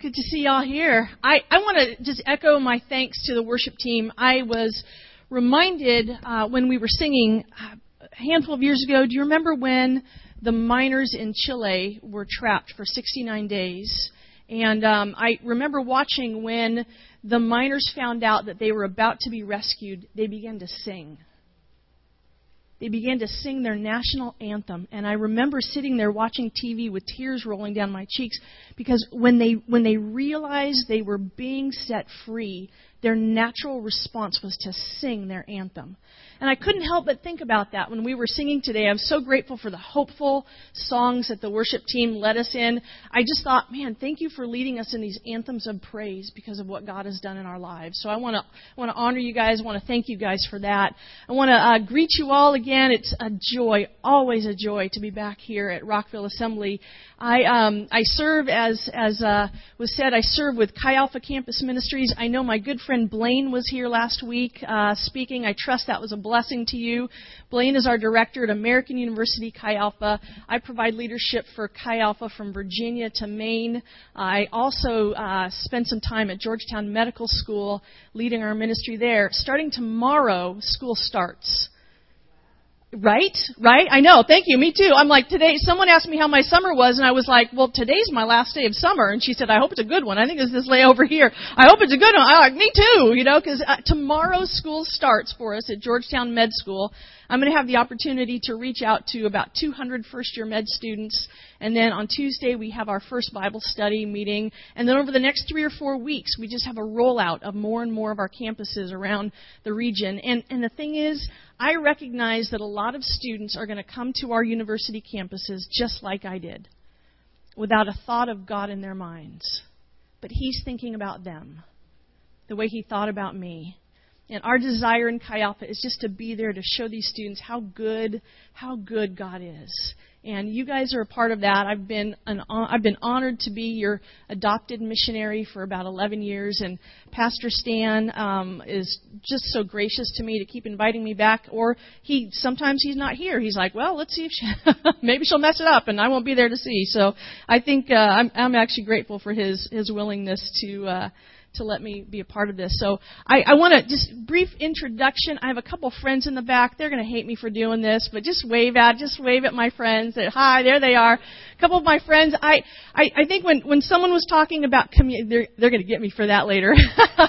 Good to see y'all here. I, I want to just echo my thanks to the worship team. I was reminded uh, when we were singing uh, a handful of years ago. Do you remember when the miners in Chile were trapped for 69 days? And um, I remember watching when the miners found out that they were about to be rescued, they began to sing they began to sing their national anthem. And i remember sitting there watching tv with tears rolling down my cheeks because when they when they realized they were being set free their natural response was to sing their anthem and I couldn't help but think about that when we were singing today. I'm so grateful for the hopeful songs that the worship team led us in. I just thought, man, thank you for leading us in these anthems of praise because of what God has done in our lives. So I want to want to honor you guys. I want to thank you guys for that. I want to uh, greet you all again. It's a joy, always a joy to be back here at Rockville Assembly. I um, I serve as as uh, was said. I serve with Chi Alpha Campus Ministries. I know my good friend Blaine was here last week uh, speaking. I trust that was a blessing to you. Blaine is our director at American University Chi Alpha. I provide leadership for Chi Alpha from Virginia to Maine. I also uh, spend some time at Georgetown Medical School leading our ministry there. Starting tomorrow, school starts. Right? Right? I know. Thank you. Me too. I'm like, today, someone asked me how my summer was, and I was like, well, today's my last day of summer. And she said, I hope it's a good one. I think it's this layover here. I hope it's a good one. I'm like, me too, you know, because uh, tomorrow school starts for us at Georgetown Med School. I'm going to have the opportunity to reach out to about 200 first year med students. And then on Tuesday, we have our first Bible study meeting. And then over the next three or four weeks, we just have a rollout of more and more of our campuses around the region. And, and the thing is, I recognize that a lot of students are going to come to our university campuses just like I did, without a thought of God in their minds. But He's thinking about them the way He thought about me. And our desire in Chi Alpha is just to be there to show these students how good, how good God is. And you guys are a part of that. I've been an, I've been honored to be your adopted missionary for about 11 years, and Pastor Stan um, is just so gracious to me to keep inviting me back. Or he sometimes he's not here. He's like, well, let's see if she, maybe she'll mess it up, and I won't be there to see. So I think uh, I'm, I'm actually grateful for his his willingness to. Uh, to let me be a part of this. So I, I want to just brief introduction. I have a couple friends in the back. They're going to hate me for doing this, but just wave at, just wave at my friends. Hi, there they are. A couple of my friends. I, I, I think when when someone was talking about community, they're they're going to get me for that later.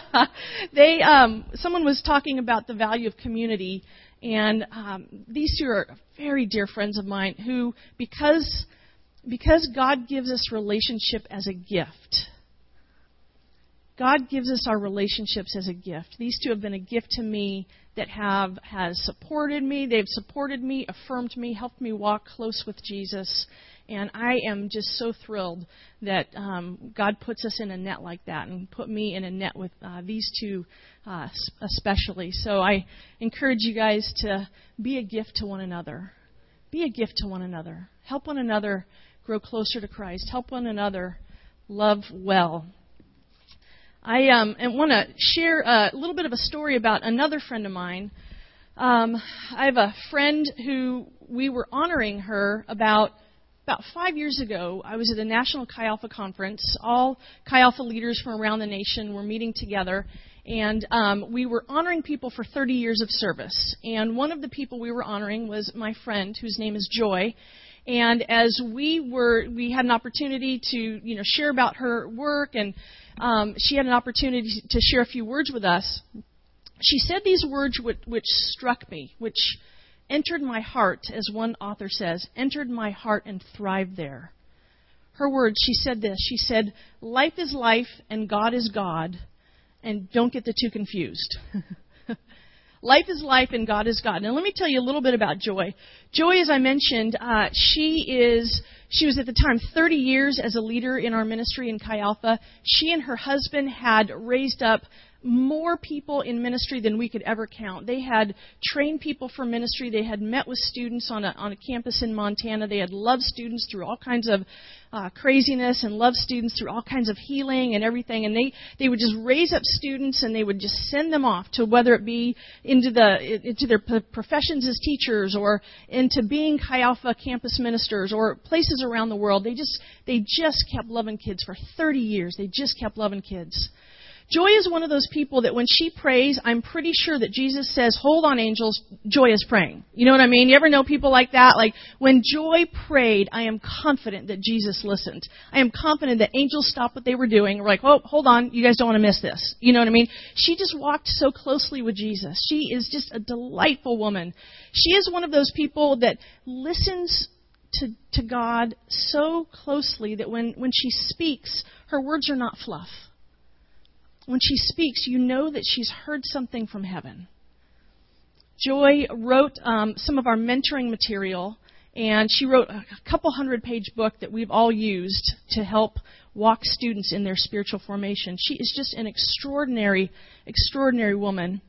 they um, someone was talking about the value of community, and um, these two are very dear friends of mine who because because God gives us relationship as a gift God gives us our relationships as a gift. These two have been a gift to me that have has supported me. They've supported me, affirmed me, helped me walk close with Jesus, and I am just so thrilled that um, God puts us in a net like that and put me in a net with uh, these two uh, especially. So I encourage you guys to be a gift to one another. Be a gift to one another. Help one another grow closer to Christ. Help one another love well I um, want to share a little bit of a story about another friend of mine. Um, I have a friend who we were honoring her about about five years ago. I was at a national Chi Alpha conference. All Chi Alpha leaders from around the nation were meeting together, and um, we were honoring people for 30 years of service. And one of the people we were honoring was my friend, whose name is Joy. And as we were, we had an opportunity to, you know, share about her work and um, she had an opportunity to share a few words with us. She said these words which, which struck me, which entered my heart, as one author says, entered my heart and thrived there. Her words, she said this. She said, Life is life and God is God, and don't get the two confused. life is life and God is God. Now, let me tell you a little bit about Joy. Joy, as I mentioned, uh, she is she was at the time 30 years as a leader in our ministry in Chi Alpha. She and her husband had raised up more people in ministry than we could ever count. They had trained people for ministry. They had met with students on a, on a campus in Montana. They had loved students through all kinds of uh, craziness and loved students through all kinds of healing and everything. And they, they would just raise up students and they would just send them off to whether it be into the into their professions as teachers or into being Chi Alpha campus ministers or places around the world. They just they just kept loving kids for 30 years. They just kept loving kids. Joy is one of those people that when she prays, I'm pretty sure that Jesus says, hold on angels, Joy is praying. You know what I mean? You ever know people like that? Like, when Joy prayed, I am confident that Jesus listened. I am confident that angels stopped what they were doing. We're like, oh, hold on, you guys don't want to miss this. You know what I mean? She just walked so closely with Jesus. She is just a delightful woman. She is one of those people that listens to, to God so closely that when, when she speaks, her words are not fluff when she speaks, you know that she's heard something from heaven. Joy wrote um, some of our mentoring material, and she wrote a couple hundred page book that we've all used to help walk students in their spiritual formation. She is just an extraordinary, extraordinary woman.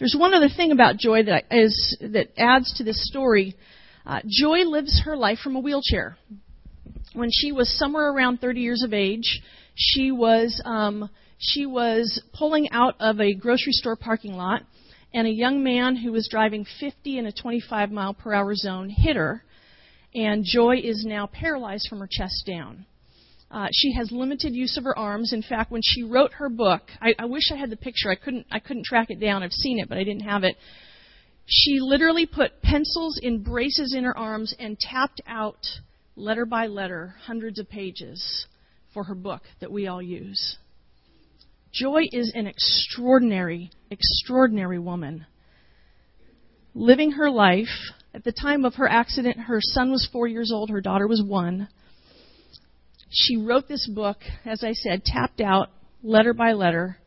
There's one other thing about Joy that is that adds to this story. Uh, Joy lives her life from a wheelchair. When she was somewhere around 30 years of age, she was um, she was pulling out of a grocery store parking lot, and a young man who was driving 50 in a 25 mile per hour zone hit her, and Joy is now paralyzed from her chest down. Uh, she has limited use of her arms. In fact, when she wrote her book, I, I wish I had the picture. I couldn't. I couldn't track it down. I've seen it, but I didn't have it. She literally put pencils in braces in her arms and tapped out letter by letter hundreds of pages for her book that we all use. Joy is an extraordinary, extraordinary woman. Living her life, at the time of her accident, her son was four years old, her daughter was one. She wrote this book, as I said, tapped out, letter by letter.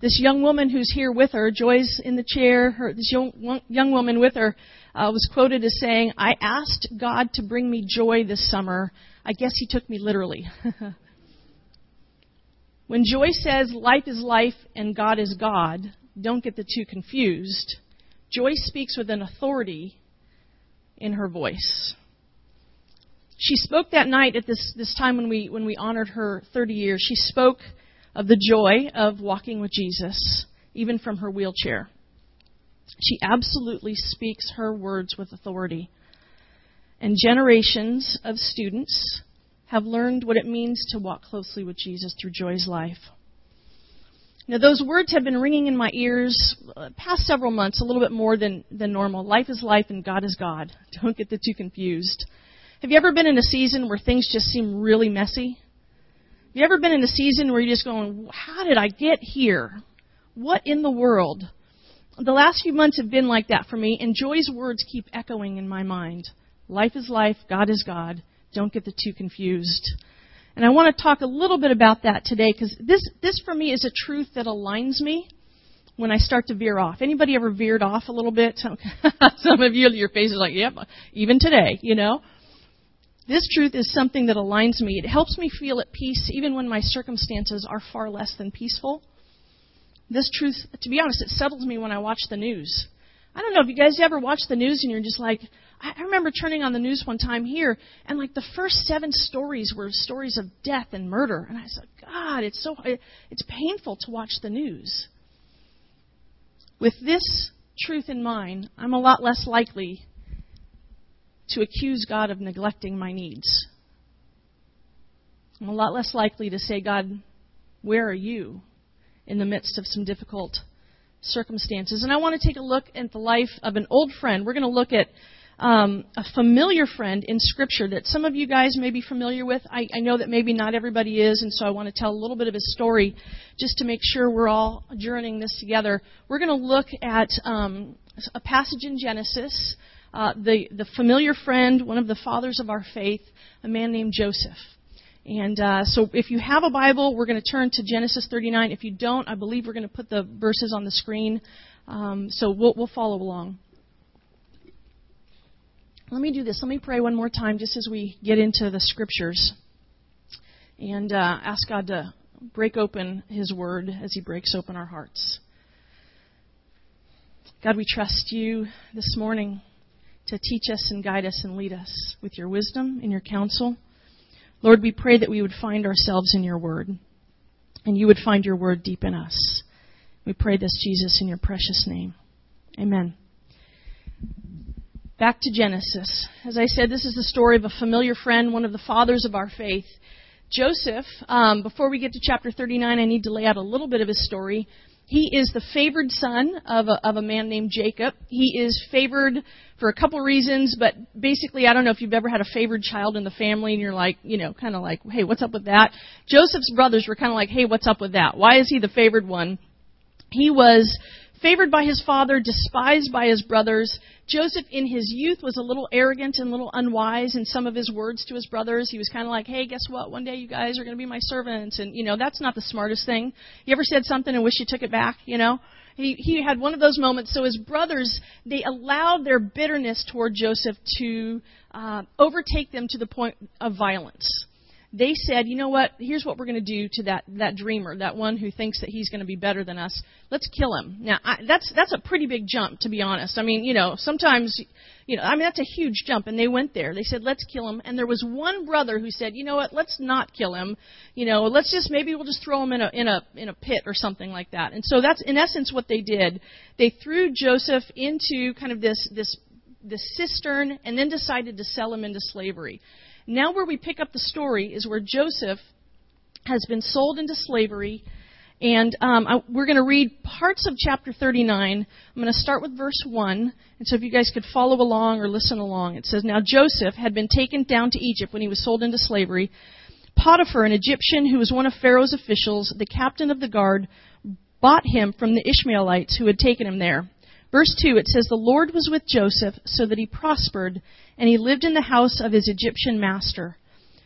This young woman who's here with her, Joy's in the chair, her, this young, young woman with her, uh, was quoted as saying, I asked God to bring me joy this summer. I guess he took me literally. When Joy says life is life and God is God, don't get the two confused. Joy speaks with an authority in her voice. She spoke that night at this, this time when we, when we honored her 30 years. She spoke of the joy of walking with Jesus, even from her wheelchair. She absolutely speaks her words with authority. And generations of students have learned what it means to walk closely with Jesus through Joy's life. Now, those words have been ringing in my ears uh, past several months, a little bit more than, than normal. Life is life and God is God. Don't get the two confused. Have you ever been in a season where things just seem really messy? Have you ever been in a season where you're just going, How did I get here? What in the world? The last few months have been like that for me, and Joy's words keep echoing in my mind. Life is life, God is God. Don't get the two confused. And I want to talk a little bit about that today because this, this for me is a truth that aligns me when I start to veer off. Anybody ever veered off a little bit? Some of you, your face is like, yep, even today, you know. This truth is something that aligns me. It helps me feel at peace even when my circumstances are far less than peaceful. This truth, to be honest, it settles me when I watch the news. I don't know if you guys ever watch the news and you're just like, I remember turning on the news one time here, and like the first seven stories were stories of death and murder, and I said, God, it's so it's painful to watch the news. With this truth in mind, I'm a lot less likely to accuse God of neglecting my needs. I'm a lot less likely to say, God, where are you in the midst of some difficult circumstances. And I want to take a look at the life of an old friend. We're going to look at um, a familiar friend in Scripture that some of you guys may be familiar with. I, I know that maybe not everybody is, and so I want to tell a little bit of his story just to make sure we're all journeying this together. We're going to look at um, a passage in Genesis. Uh, the, the familiar friend, one of the fathers of our faith, a man named Joseph. And uh, so if you have a Bible, we're going to turn to Genesis 39. If you don't, I believe we're going to put the verses on the screen. Um, so we'll, we'll follow along. Let me do this. Let me pray one more time just as we get into the scriptures and uh, ask God to break open His Word as He breaks open our hearts. God, we trust you this morning to teach us and guide us and lead us with your wisdom and your counsel. Lord, we pray that we would find ourselves in your word and you would find your word deep in us. We pray this, Jesus, in your precious name. Amen. Back to Genesis. As I said, this is the story of a familiar friend, one of the fathers of our faith. Joseph, um, before we get to chapter 39, I need to lay out a little bit of his story. He is the favored son of a, of a man named Jacob. He is favored for a couple reasons, but basically, I don't know if you've ever had a favored child in the family and you're like, you know, kind of like, hey, what's up with that? Joseph's brothers were kind of like, hey, what's up with that? Why is he the favored one? He was favored by his father, despised by his brothers. Joseph, in his youth, was a little arrogant and a little unwise in some of his words to his brothers. He was kind of like, hey, guess what? One day you guys are going to be my servants. And, you know, that's not the smartest thing. You ever said something and wish you took it back, you know? He, he had one of those moments. So his brothers, they allowed their bitterness toward Joseph to uh, overtake them to the point of violence they said, you know what? Here's what we're going to do to that that dreamer, that one who thinks that he's going to be better than us. Let's kill him. Now, I, that's that's a pretty big jump, to be honest. I mean, you know, sometimes, you know, I mean that's a huge jump, and they went there. They said, let's kill him. And there was one brother who said, you know what? Let's not kill him. You know, let's just maybe we'll just throw him in a in a in a pit or something like that. And so that's in essence what they did. They threw Joseph into kind of this this this cistern, and then decided to sell him into slavery. Now, where we pick up the story is where Joseph has been sold into slavery. And um, I, we're going to read parts of chapter 39. I'm going to start with verse 1. And so if you guys could follow along or listen along, it says Now Joseph had been taken down to Egypt when he was sold into slavery. Potiphar, an Egyptian who was one of Pharaoh's officials, the captain of the guard, bought him from the Ishmaelites who had taken him there. Verse 2, it says, The Lord was with Joseph so that he prospered, and he lived in the house of his Egyptian master.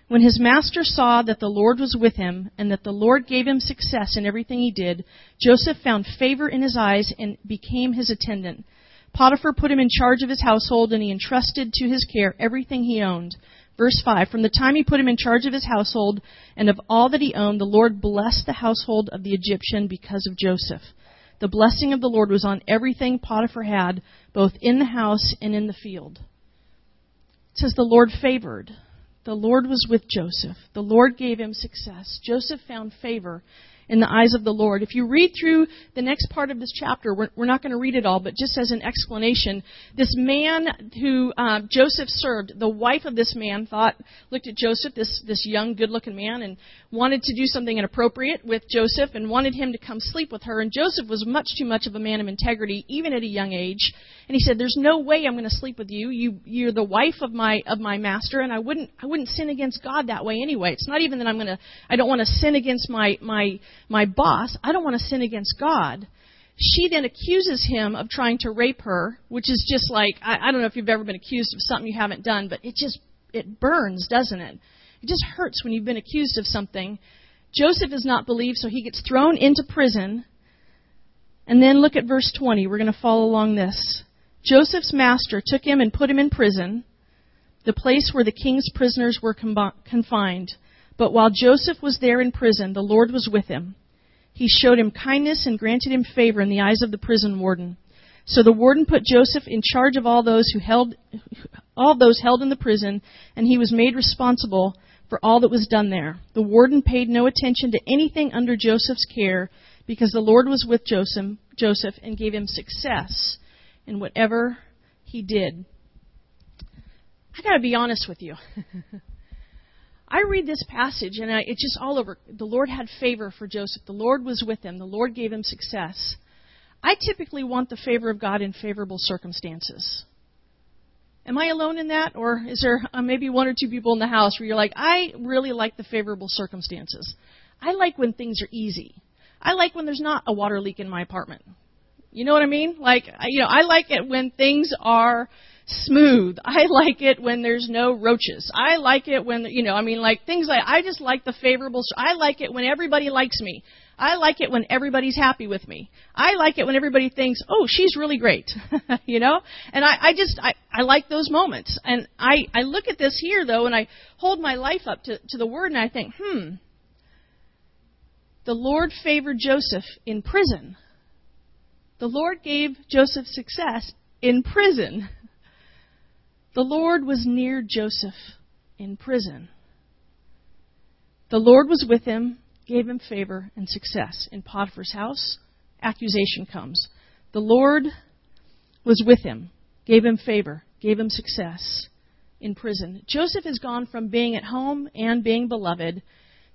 When his master saw that the Lord was with him, and that the Lord gave him success in everything he did, Joseph found favor in his eyes and became his attendant. Potiphar put him in charge of his household, and he entrusted to his care everything he owned. Verse 5 From the time he put him in charge of his household and of all that he owned, the Lord blessed the household of the Egyptian because of Joseph. The blessing of the Lord was on everything Potiphar had, both in the house and in the field. It says the Lord favored. The Lord was with Joseph. The Lord gave him success. Joseph found favor in the eyes of the Lord. If you read through the next part of this chapter, we're, we're not going to read it all, but just as an explanation, this man who uh, Joseph served, the wife of this man thought, looked at Joseph, this, this young, good looking man, and wanted to do something inappropriate with Joseph and wanted him to come sleep with her. And Joseph was much too much of a man of integrity, even at a young age. And he said, "There's no way I'm going to sleep with you. You you're the wife of my of my master, and I wouldn't I wouldn't sin against God that way anyway. It's not even that I'm going to I don't want to sin against my my my boss. I don't want to sin against God." She then accuses him of trying to rape her, which is just like I, I don't know if you've ever been accused of something you haven't done, but it just it burns, doesn't it? It just hurts when you've been accused of something. Joseph is not believed, so he gets thrown into prison. And then look at verse 20. We're going to follow along this. Joseph's master took him and put him in prison, the place where the king's prisoners were confined. But while Joseph was there in prison, the Lord was with him. He showed him kindness and granted him favor in the eyes of the prison warden. So the warden put Joseph in charge of all those who held all those held in the prison, and he was made responsible for all that was done there. The warden paid no attention to anything under Joseph's care because the Lord was with Joseph, Joseph and gave him success in whatever he did. I got to be honest with you. I read this passage and I, it's just all over. The Lord had favor for Joseph. The Lord was with him. The Lord gave him success. I typically want the favor of God in favorable circumstances. Am I alone in that? Or is there uh, maybe one or two people in the house where you're like, I really like the favorable circumstances? I like when things are easy. I like when there's not a water leak in my apartment. You know what I mean? Like, you know, I like it when things are smooth. I like it when there's no roaches. I like it when, you know, I mean, like things like, I just like the favorable, I like it when everybody likes me. I like it when everybody's happy with me. I like it when everybody thinks, oh, she's really great. you know? And I, I just, I, I like those moments. And I, I look at this here though, and I hold my life up to, to the word and I think, hmm, the Lord favored Joseph in prison. The Lord gave Joseph success in prison. The Lord was near Joseph in prison. The Lord was with him, gave him favor and success. In Potiphar's house, accusation comes. The Lord was with him, gave him favor, gave him success in prison. Joseph has gone from being at home and being beloved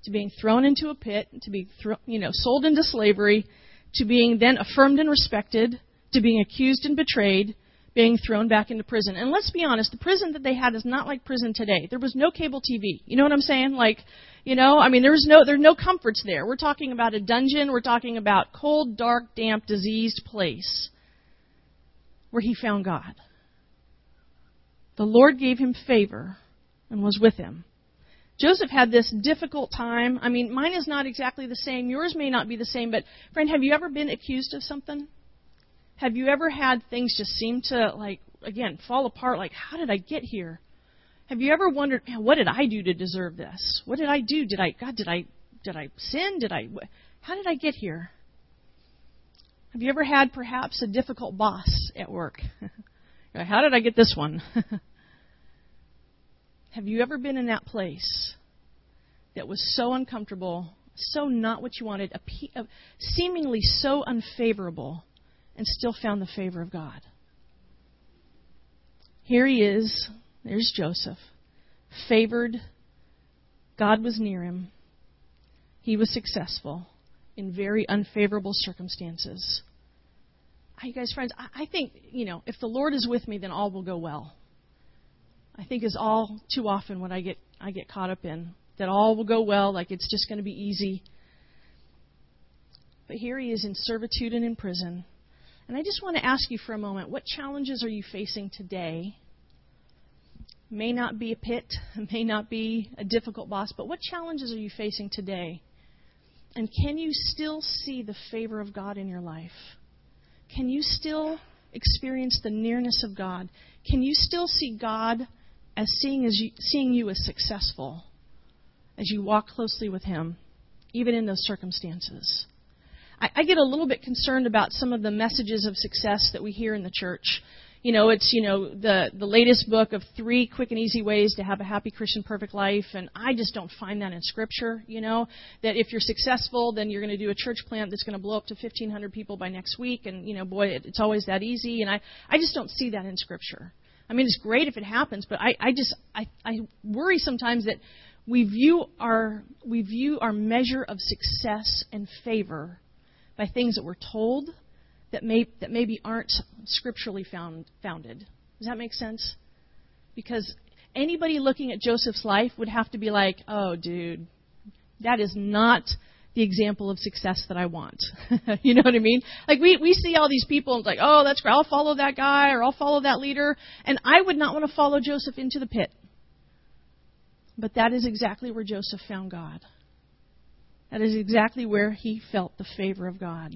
to being thrown into a pit, to being thro- you know, sold into slavery, to being then affirmed and respected, to being accused and betrayed, being thrown back into prison. And let's be honest, the prison that they had is not like prison today. There was no cable TV. You know what I'm saying? Like, you know, I mean, there was no, there's no comforts there. We're talking about a dungeon. We're talking about cold, dark, damp, diseased place where he found God. The Lord gave him favor and was with him. Joseph had this difficult time. I mean, mine is not exactly the same. Yours may not be the same, but friend, have you ever been accused of something? Have you ever had things just seem to like again fall apart like how did I get here? Have you ever wondered, man, what did I do to deserve this? What did I do? Did I God did I did I sin? Did I how did I get here? Have you ever had perhaps a difficult boss at work? how did I get this one? Have you ever been in that place that was so uncomfortable, so not what you wanted, seemingly so unfavorable, and still found the favor of God? Here he is. There's Joseph. Favored. God was near him. He was successful in very unfavorable circumstances. Ah, you guys, friends, I think, you know, if the Lord is with me, then all will go well. I think is all too often what I get I get caught up in. That all will go well, like it's just going to be easy. But here he is in servitude and in prison. And I just want to ask you for a moment what challenges are you facing today? May not be a pit, may not be a difficult boss, but what challenges are you facing today? And can you still see the favor of God in your life? Can you still experience the nearness of God? Can you still see God as seeing, as you, seeing you as successful as you walk closely with Him, even in those circumstances. I, I get a little bit concerned about some of the messages of success that we hear in the church. You know, it's you know the the latest book of three quick and easy ways to have a happy Christian perfect life, and I just don't find that in Scripture. You know, that if you're successful, then you're going to do a church plant that's going to blow up to 1,500 people by next week, and you know, boy, it, it's always that easy. And I I just don't see that in Scripture. I mean, it's great if it happens, but I, I just I, I worry sometimes that we view our we view our measure of success and favor by things that we're told that may that maybe aren't scripturally found, founded. Does that make sense? Because anybody looking at Joseph's life would have to be like, "Oh, dude, that is not the example of success that I want. you know what I mean? Like we we see all these people and it's like, oh, that's great. I'll follow that guy or I'll follow that leader, and I would not want to follow Joseph into the pit. But that is exactly where Joseph found God. That is exactly where he felt the favor of God.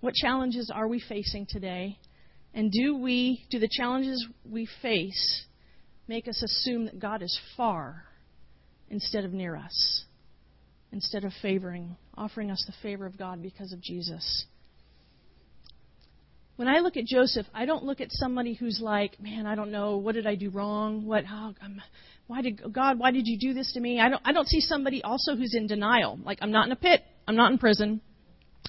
What challenges are we facing today? And do we do the challenges we face make us assume that God is far instead of near us? instead of favoring, offering us the favor of God because of Jesus. When I look at Joseph, I don't look at somebody who's like, "Man, I don't know, what did I do wrong? What? How? I'm, why did God? Why did you do this to me?" I don't. I don't see somebody also who's in denial. Like, I'm not in a pit. I'm not in prison.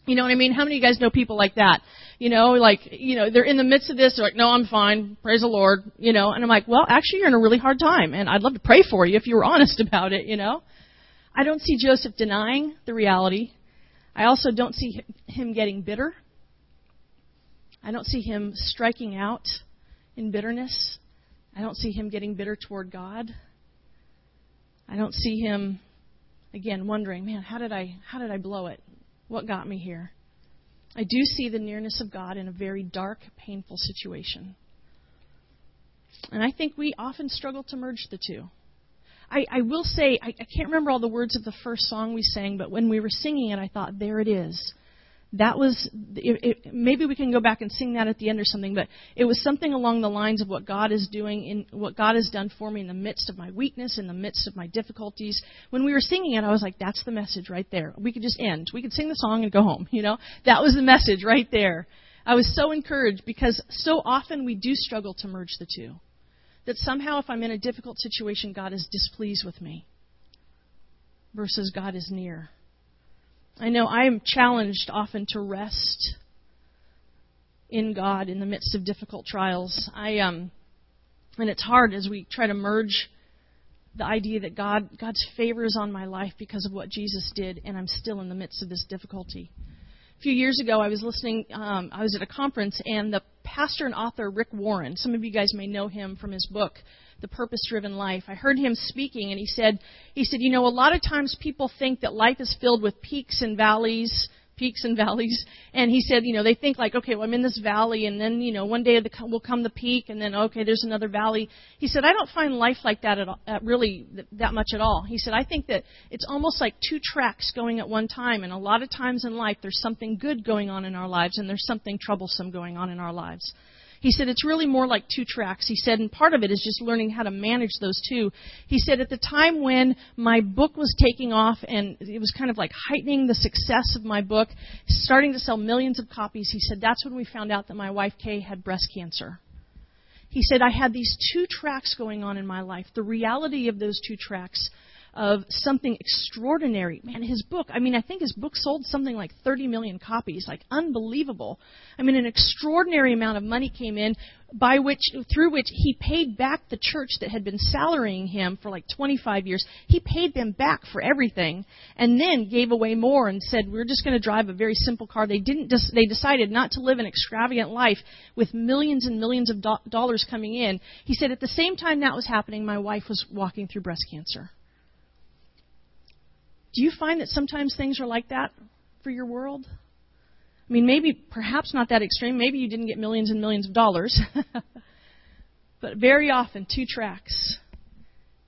You know what I mean? How many of you guys know people like that? You know, like, you know, they're in the midst of this, they're like, no, I'm fine, praise the Lord, you know, and I'm like, well, actually, you're in a really hard time, and I'd love to pray for you if you were honest about it, you know? I don't see Joseph denying the reality. I also don't see him getting bitter. I don't see him striking out in bitterness. I don't see him getting bitter toward God. I don't see him again wondering, man, how did I how did I blow it? What got me here? I do see the nearness of God in a very dark, painful situation. And I think we often struggle to merge the two. I, I will say, I, I can't remember all the words of the first song we sang, but when we were singing it, I thought, there it is. That was, it, it, maybe we can go back and sing that at the end or something, but it was something along the lines of what God is doing, in what God has done for me in the midst of my weakness, in the midst of my difficulties. When we were singing it, I was like, that's the message right there. We could just end. We could sing the song and go home, you know? That was the message right there. I was so encouraged because so often we do struggle to merge the two that somehow if I'm in a difficult situation, God is displeased with me versus God is near. I know I am challenged often to rest in God in the midst of difficult trials. I um, and it's hard as we try to merge the idea that God God's favor is on my life because of what Jesus did, and I'm still in the midst of this difficulty. A few years ago, I was listening. Um, I was at a conference, and the pastor and author Rick Warren. Some of you guys may know him from his book, The Purpose Driven Life. I heard him speaking, and he said, he said, you know, a lot of times people think that life is filled with peaks and valleys peaks and valleys. And he said, you know, they think like, okay, well, I'm in this valley, and then, you know, one day the, will come the peak, and then, okay, there's another valley. He said, I don't find life like that at all, uh, really that much at all. He said, I think that it's almost like two tracks going at one time, and a lot of times in life, there's something good going on in our lives, and there's something troublesome going on in our lives. He said it's really more like two tracks. He said, and part of it is just learning how to manage those two. He said at the time when my book was taking off and it was kind of like heightening the success of my book, starting to sell millions of copies, he said that's when we found out that my wife Kay had breast cancer. He said I had these two tracks going on in my life. The reality of those two tracks of something extraordinary. Man, his book, I mean, I think his book sold something like 30 million copies, like unbelievable. I mean, an extraordinary amount of money came in by which through which he paid back the church that had been salarying him for like 25 years. He paid them back for everything and then gave away more and said, "We're just going to drive a very simple car." They didn't just, they decided not to live an extravagant life with millions and millions of do- dollars coming in. He said at the same time that was happening, my wife was walking through breast cancer. Do you find that sometimes things are like that for your world? I mean, maybe, perhaps not that extreme. Maybe you didn't get millions and millions of dollars. but very often, two tracks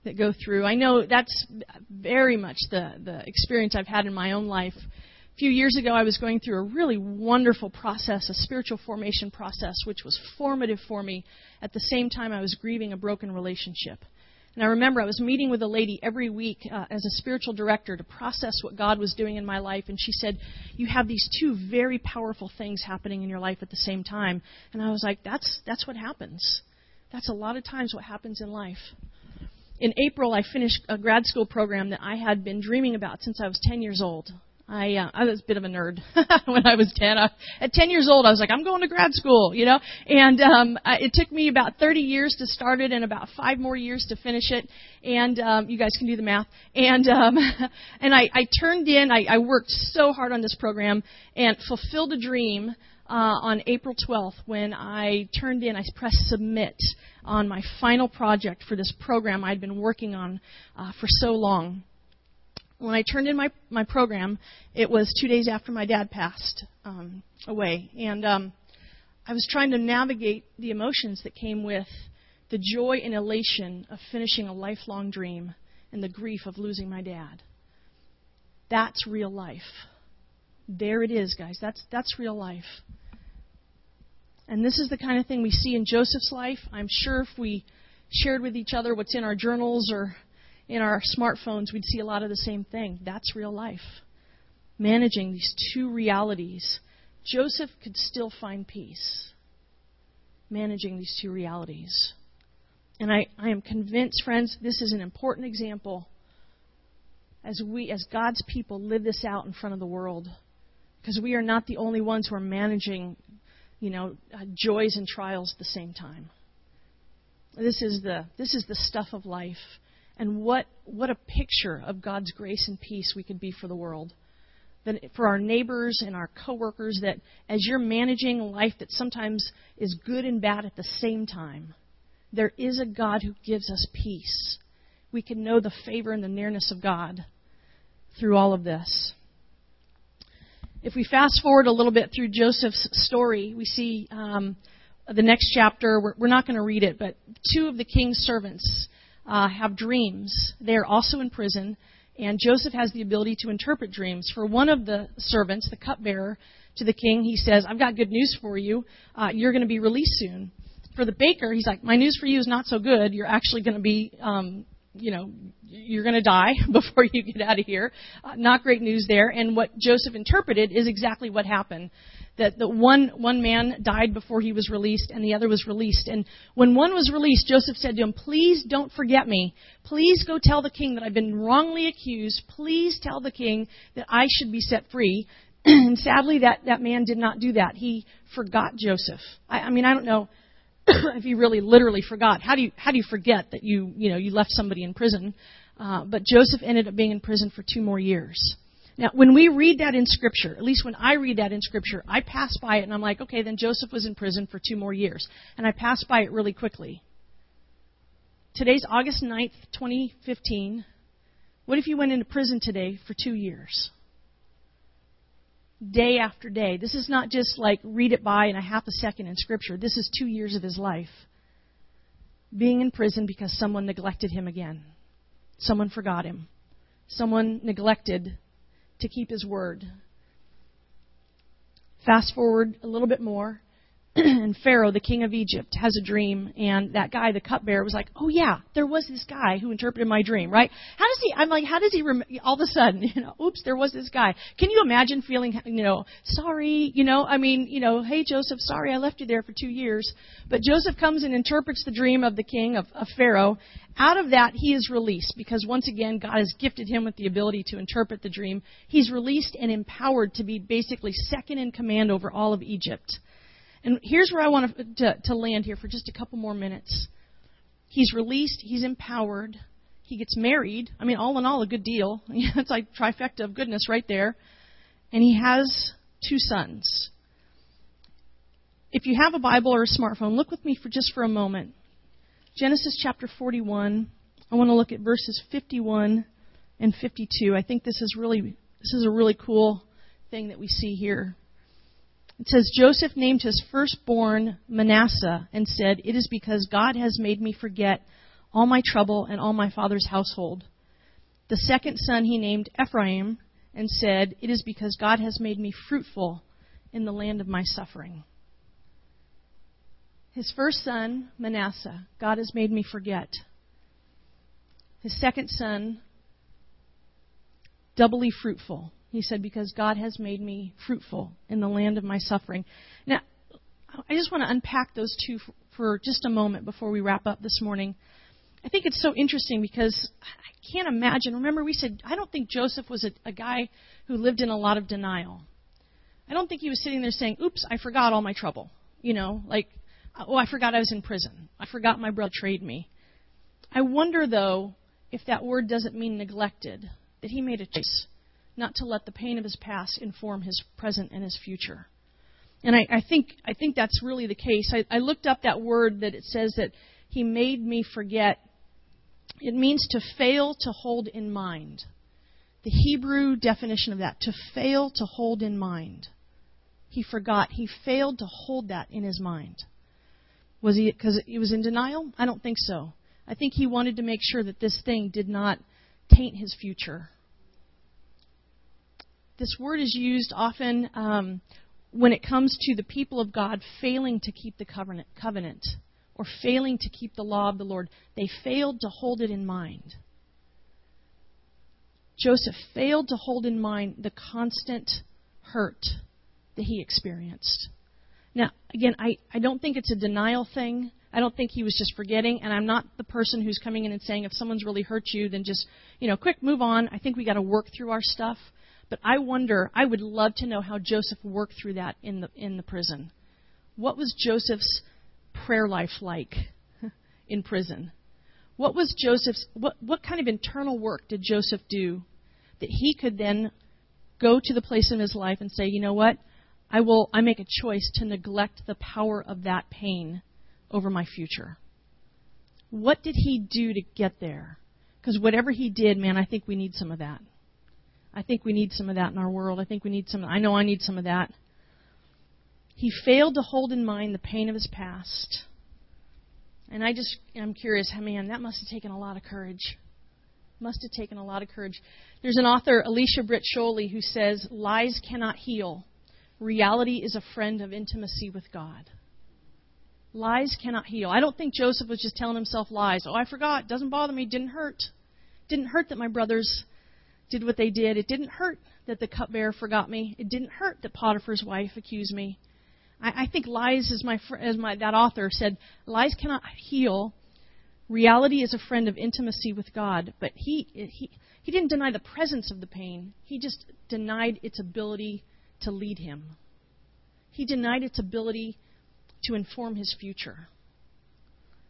that go through. I know that's very much the, the experience I've had in my own life. A few years ago, I was going through a really wonderful process, a spiritual formation process, which was formative for me. At the same time, I was grieving a broken relationship. And I remember I was meeting with a lady every week uh, as a spiritual director to process what God was doing in my life. And she said, You have these two very powerful things happening in your life at the same time. And I was like, That's, that's what happens. That's a lot of times what happens in life. In April, I finished a grad school program that I had been dreaming about since I was 10 years old. I uh, I was a bit of a nerd when I was 10. I, at 10 years old, I was like, I'm going to grad school, you know. And um, I, it took me about 30 years to start it, and about five more years to finish it. And um, you guys can do the math. And um, and I, I turned in. I, I worked so hard on this program and fulfilled a dream. Uh, on April 12th, when I turned in, I pressed submit on my final project for this program I'd been working on uh, for so long when I turned in my my program, it was two days after my dad passed um, away, and um, I was trying to navigate the emotions that came with the joy and elation of finishing a lifelong dream and the grief of losing my dad. That's real life. There it is, guys. That's that's real life. And this is the kind of thing we see in Joseph's life. I'm sure if we shared with each other what's in our journals or in our smartphones, we'd see a lot of the same thing. That's real life. Managing these two realities. Joseph could still find peace managing these two realities. And I, I am convinced, friends, this is an important example as we, as God's people, live this out in front of the world. Because we are not the only ones who are managing, you know, uh, joys and trials at the same time. This is the this is the stuff of life. And what, what a picture of God's grace and peace we could be for the world. For our neighbors and our coworkers, that as you're managing a life that sometimes is good and bad at the same time, there is a God who gives us peace. We can know the favor and the nearness of God through all of this. If we fast forward a little bit through Joseph's story, we see um, the next chapter. We're, we're not going to read it, but two of the king's servants uh, have dreams. They are also in prison, and Joseph has the ability to interpret dreams. For one of the servants, the cupbearer to the king, he says, I've got good news for you. Uh, you're going to be released soon. For the baker, he's like, My news for you is not so good. You're actually going to be, um, you know, you're going to die before you get out of here. Uh, not great news there. And what Joseph interpreted is exactly what happened that the one one man died before he was released and the other was released. And when one was released, Joseph said to him, "Please don't forget me. Please go tell the king that I've been wrongly accused. Please tell the king that I should be set free." and sadly, that, that man did not do that. He forgot Joseph. I, I mean, I don't know if you really literally forgot. How do you how do you forget that you you know you left somebody in prison? Uh, but Joseph ended up being in prison for two more years. Now, when we read that in Scripture, at least when I read that in Scripture, I pass by it and I'm like, okay, then Joseph was in prison for two more years. And I pass by it really quickly. Today's August 9th, 2015. What if you went into prison today for two years? Day after day. This is not just like read it by in a half a second in Scripture. This is two years of his life. Being in prison because someone neglected him again. Someone forgot him. Someone neglected to keep his word. Fast forward a little bit more. and Pharaoh, the king of Egypt, has a dream, and that guy, the cupbearer, was like, "Oh yeah, there was this guy who interpreted my dream, right? How does he? I'm like, how does he? Rem- all of a sudden, you know, oops, there was this guy. Can you imagine feeling, you know, sorry, you know, I mean, you know, hey Joseph, sorry I left you there for two years, but Joseph comes and interprets the dream of the king of, of Pharaoh. Out of that, he is released because once again, God has gifted him with the ability to interpret the dream. He's released and empowered to be basically second in command over all of Egypt. And here's where I want to, to, to land here for just a couple more minutes. He's released, he's empowered, he gets married. I mean, all in all, a good deal. it's like trifecta of goodness right there. And he has two sons. If you have a Bible or a smartphone, look with me for just for a moment. Genesis chapter 41. I want to look at verses 51 and 52. I think this is really this is a really cool thing that we see here. It says Joseph named his firstborn Manasseh and said, It is because God has made me forget all my trouble and all my father's household. The second son he named Ephraim and said, It is because God has made me fruitful in the land of my suffering. His first son, Manasseh, God has made me forget. His second son, doubly fruitful. He said, Because God has made me fruitful in the land of my suffering. Now, I just want to unpack those two for just a moment before we wrap up this morning. I think it's so interesting because I can't imagine. Remember, we said, I don't think Joseph was a, a guy who lived in a lot of denial. I don't think he was sitting there saying, Oops, I forgot all my trouble. You know, like, oh, I forgot I was in prison. I forgot my brother betrayed me. I wonder, though, if that word doesn't mean neglected, that he made a choice not to let the pain of his past inform his present and his future. And I, I think I think that's really the case. I, I looked up that word that it says that he made me forget. It means to fail to hold in mind. The Hebrew definition of that, to fail to hold in mind. He forgot. He failed to hold that in his mind. Was he because he was in denial? I don't think so. I think he wanted to make sure that this thing did not taint his future this word is used often um, when it comes to the people of God failing to keep the covenant, covenant or failing to keep the law of the Lord. They failed to hold it in mind. Joseph failed to hold in mind the constant hurt that he experienced. Now, again, I, I don't think it's a denial thing. I don't think he was just forgetting, and I'm not the person who's coming in and saying if someone's really hurt you, then just, you know, quick, move on. I think we got to work through our stuff. But I wonder, I would love to know how Joseph worked through that in the, in the prison. What was Joseph's prayer life like in prison? What was Joseph's, what, what kind of internal work did Joseph do that he could then go to the place in his life and say, you know what? I will, I make a choice to neglect the power of that pain over my future. What did he do to get there? Because whatever he did, man, I think we need some of that. I think we need some of that in our world. I think we need some. I know I need some of that. He failed to hold in mind the pain of his past. And I just, I'm curious, man, that must have taken a lot of courage. Must have taken a lot of courage. There's an author, Alicia Britt Chole, who says, Lies cannot heal. Reality is a friend of intimacy with God. Lies cannot heal. I don't think Joseph was just telling himself lies. Oh, I forgot. Doesn't bother me. Didn't hurt. Didn't hurt that my brothers did what they did. It didn't hurt that the cupbearer forgot me. It didn't hurt that Potiphar's wife accused me. I, I think lies, as my as my that author said, lies cannot heal. Reality is a friend of intimacy with God, but he he he didn't deny the presence of the pain. He just denied its ability to lead him. He denied its ability to inform his future.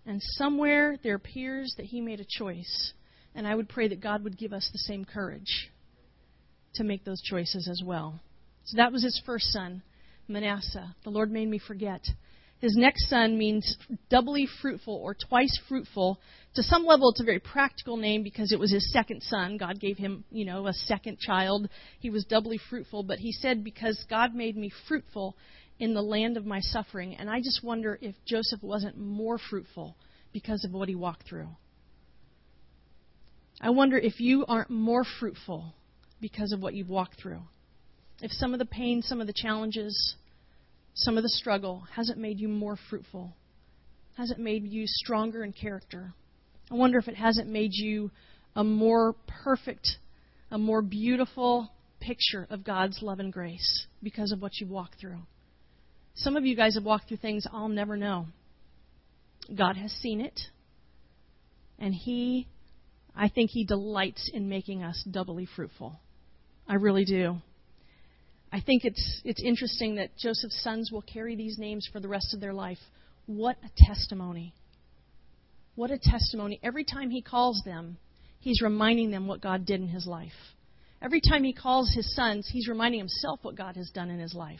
And somewhere there appears that he made a choice. And I would pray that God would give us the same courage to make those choices as well. So that was his first son, Manasseh. The Lord made me forget. His next son means doubly fruitful or twice fruitful. To some level, it's a very practical name because it was his second son. God gave him, you know, a second child. He was doubly fruitful. But he said, because God made me fruitful in the land of my suffering. And I just wonder if Joseph wasn't more fruitful because of what he walked through. I wonder if you aren't more fruitful because of what you've walked through. If some of the pain, some of the challenges, some of the struggle hasn't made you more fruitful, hasn't made you stronger in character. I wonder if it hasn't made you a more perfect, a more beautiful picture of God's love and grace because of what you've walked through. Some of you guys have walked through things I'll never know. God has seen it, and He, I think He delights in making us doubly fruitful. I really do. I think it's, it's interesting that Joseph's sons will carry these names for the rest of their life. What a testimony. What a testimony. Every time he calls them, he's reminding them what God did in his life. Every time he calls his sons, he's reminding himself what God has done in his life.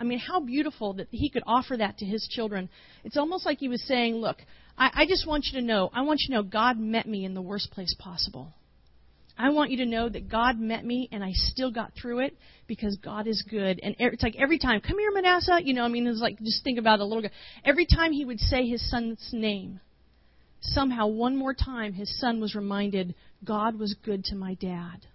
I mean, how beautiful that he could offer that to his children. It's almost like he was saying, Look, I, I just want you to know, I want you to know God met me in the worst place possible. I want you to know that God met me and I still got through it because God is good. And it's like every time, come here, Manasseh. You know, I mean, it's like just think about a little bit. Every time he would say his son's name, somehow one more time his son was reminded God was good to my dad.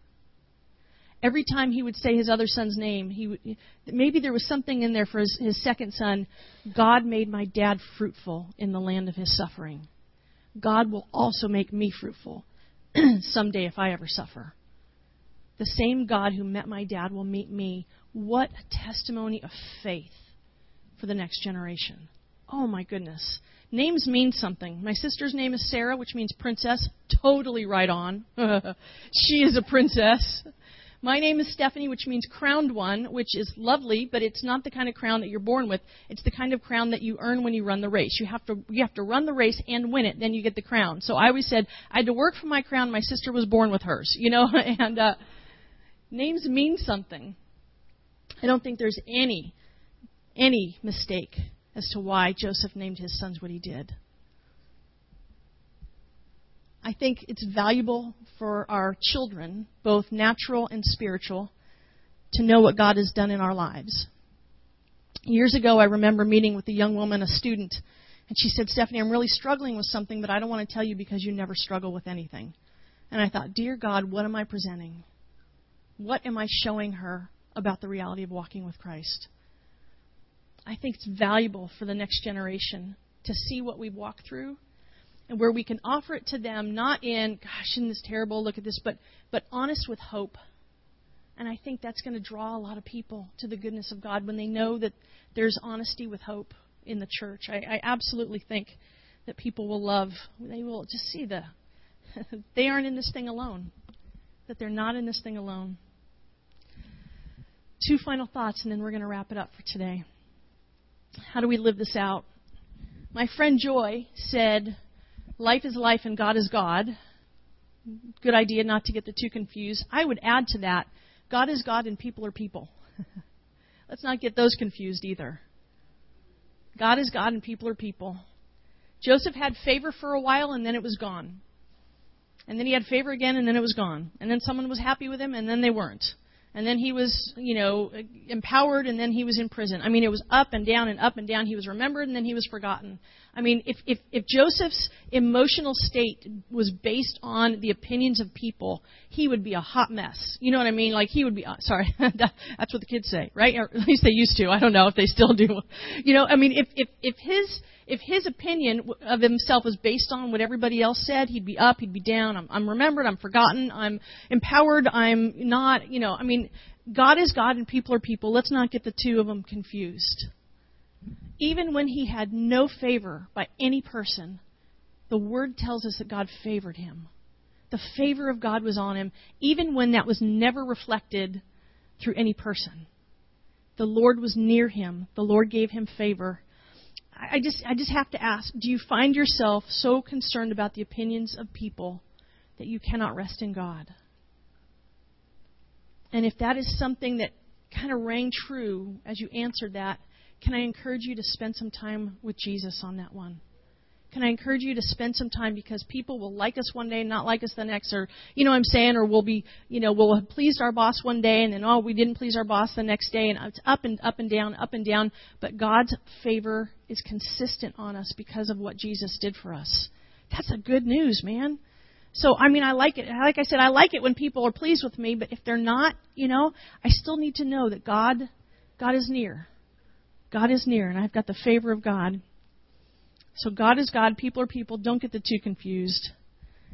Every time he would say his other son's name, he would, maybe there was something in there for his, his second son. God made my dad fruitful in the land of his suffering. God will also make me fruitful someday if I ever suffer. The same God who met my dad will meet me. What a testimony of faith for the next generation. Oh my goodness. Names mean something. My sister's name is Sarah, which means princess. Totally right on. she is a princess. My name is Stephanie, which means crowned one, which is lovely, but it's not the kind of crown that you're born with. It's the kind of crown that you earn when you run the race. You have to you have to run the race and win it, then you get the crown. So I always said I had to work for my crown. My sister was born with hers, you know. and uh, names mean something. I don't think there's any any mistake as to why Joseph named his sons what he did. I think it's valuable for our children, both natural and spiritual, to know what God has done in our lives. Years ago, I remember meeting with a young woman, a student, and she said, Stephanie, I'm really struggling with something, but I don't want to tell you because you never struggle with anything. And I thought, Dear God, what am I presenting? What am I showing her about the reality of walking with Christ? I think it's valuable for the next generation to see what we've walked through and where we can offer it to them not in gosh isn't this terrible look at this but but honest with hope. And i think that's going to draw a lot of people to the goodness of god when they know that there's honesty with hope in the church. I, I absolutely think that people will love they will just see the they aren't in this thing alone that they're not in this thing alone. Two final thoughts and then we're going to wrap it up for today. How do we live this out? My friend joy said life is life and God is God. Good idea not to get the two confused. I would add to that God is God and people are people. Let's not get those confused either. God is God and people are people. Joseph had favor for a while and then it was gone. And then he had favor again and then it was gone. And then someone was happy with him and then they weren't and then he was, you know, empowered, and then he was in prison. I mean, it was up and down and up and down. He was remembered, and then he was forgotten. I mean, if if, if Joseph's emotional state was based on the opinions of people, he would be a hot mess. You know what I mean? Like he would be. Uh, sorry, that's what the kids say, right? Or at least they used to. I don't know if they still do. You know, I mean, if if if his if his opinion of himself was based on what everybody else said, he'd be up, he'd be down. I'm, I'm remembered, I'm forgotten, I'm empowered, I'm not, you know, I mean, God is God and people are people. Let's not get the two of them confused. Even when he had no favor by any person, the word tells us that God favored him. The favor of God was on him, even when that was never reflected through any person. The Lord was near him. The Lord gave him favor. I just, I just have to ask do you find yourself so concerned about the opinions of people that you cannot rest in God? And if that is something that kind of rang true as you answered that, can I encourage you to spend some time with Jesus on that one? Can I encourage you to spend some time because people will like us one day and not like us the next, or you know what I'm saying, or we'll be, you know, we'll have pleased our boss one day and then oh we didn't please our boss the next day, and it's up and up and down, up and down. But God's favor is consistent on us because of what Jesus did for us. That's a good news, man. So I mean, I like it. Like I said, I like it when people are pleased with me. But if they're not, you know, I still need to know that God, God is near. God is near, and I've got the favor of God. So God is God, people are people. Don't get the two confused.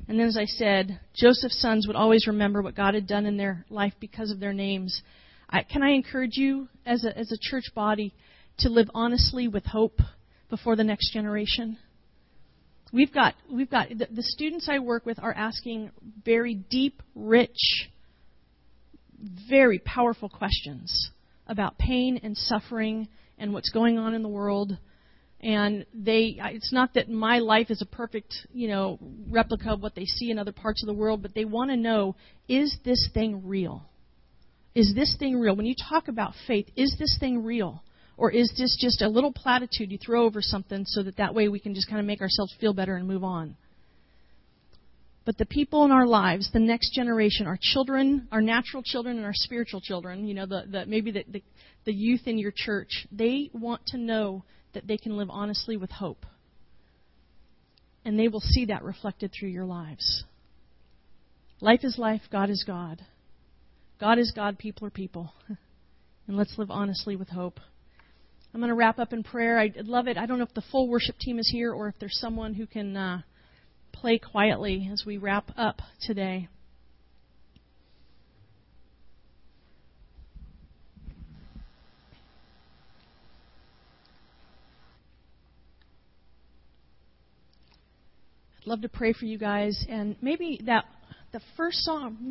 And then, as I said, Joseph's sons would always remember what God had done in their life because of their names. I, can I encourage you, as a, as a church body, to live honestly with hope before the next generation? We've got, we've got the, the students I work with are asking very deep, rich, very powerful questions about pain and suffering and what's going on in the world and they it's not that my life is a perfect you know replica of what they see in other parts of the world but they want to know is this thing real? Is this thing real? When you talk about faith is this thing real? Or is this just a little platitude you throw over something so that that way we can just kind of make ourselves feel better and move on? But the people in our lives, the next generation, our children, our natural children and our spiritual children, you know, the, the maybe the, the, the youth in your church, they want to know that they can live honestly with hope. And they will see that reflected through your lives. Life is life, God is God. God is God, people are people. and let's live honestly with hope. I'm going to wrap up in prayer. I'd love it. I don't know if the full worship team is here or if there's someone who can uh, play quietly as we wrap up today. Love to pray for you guys, and maybe that the first song, maybe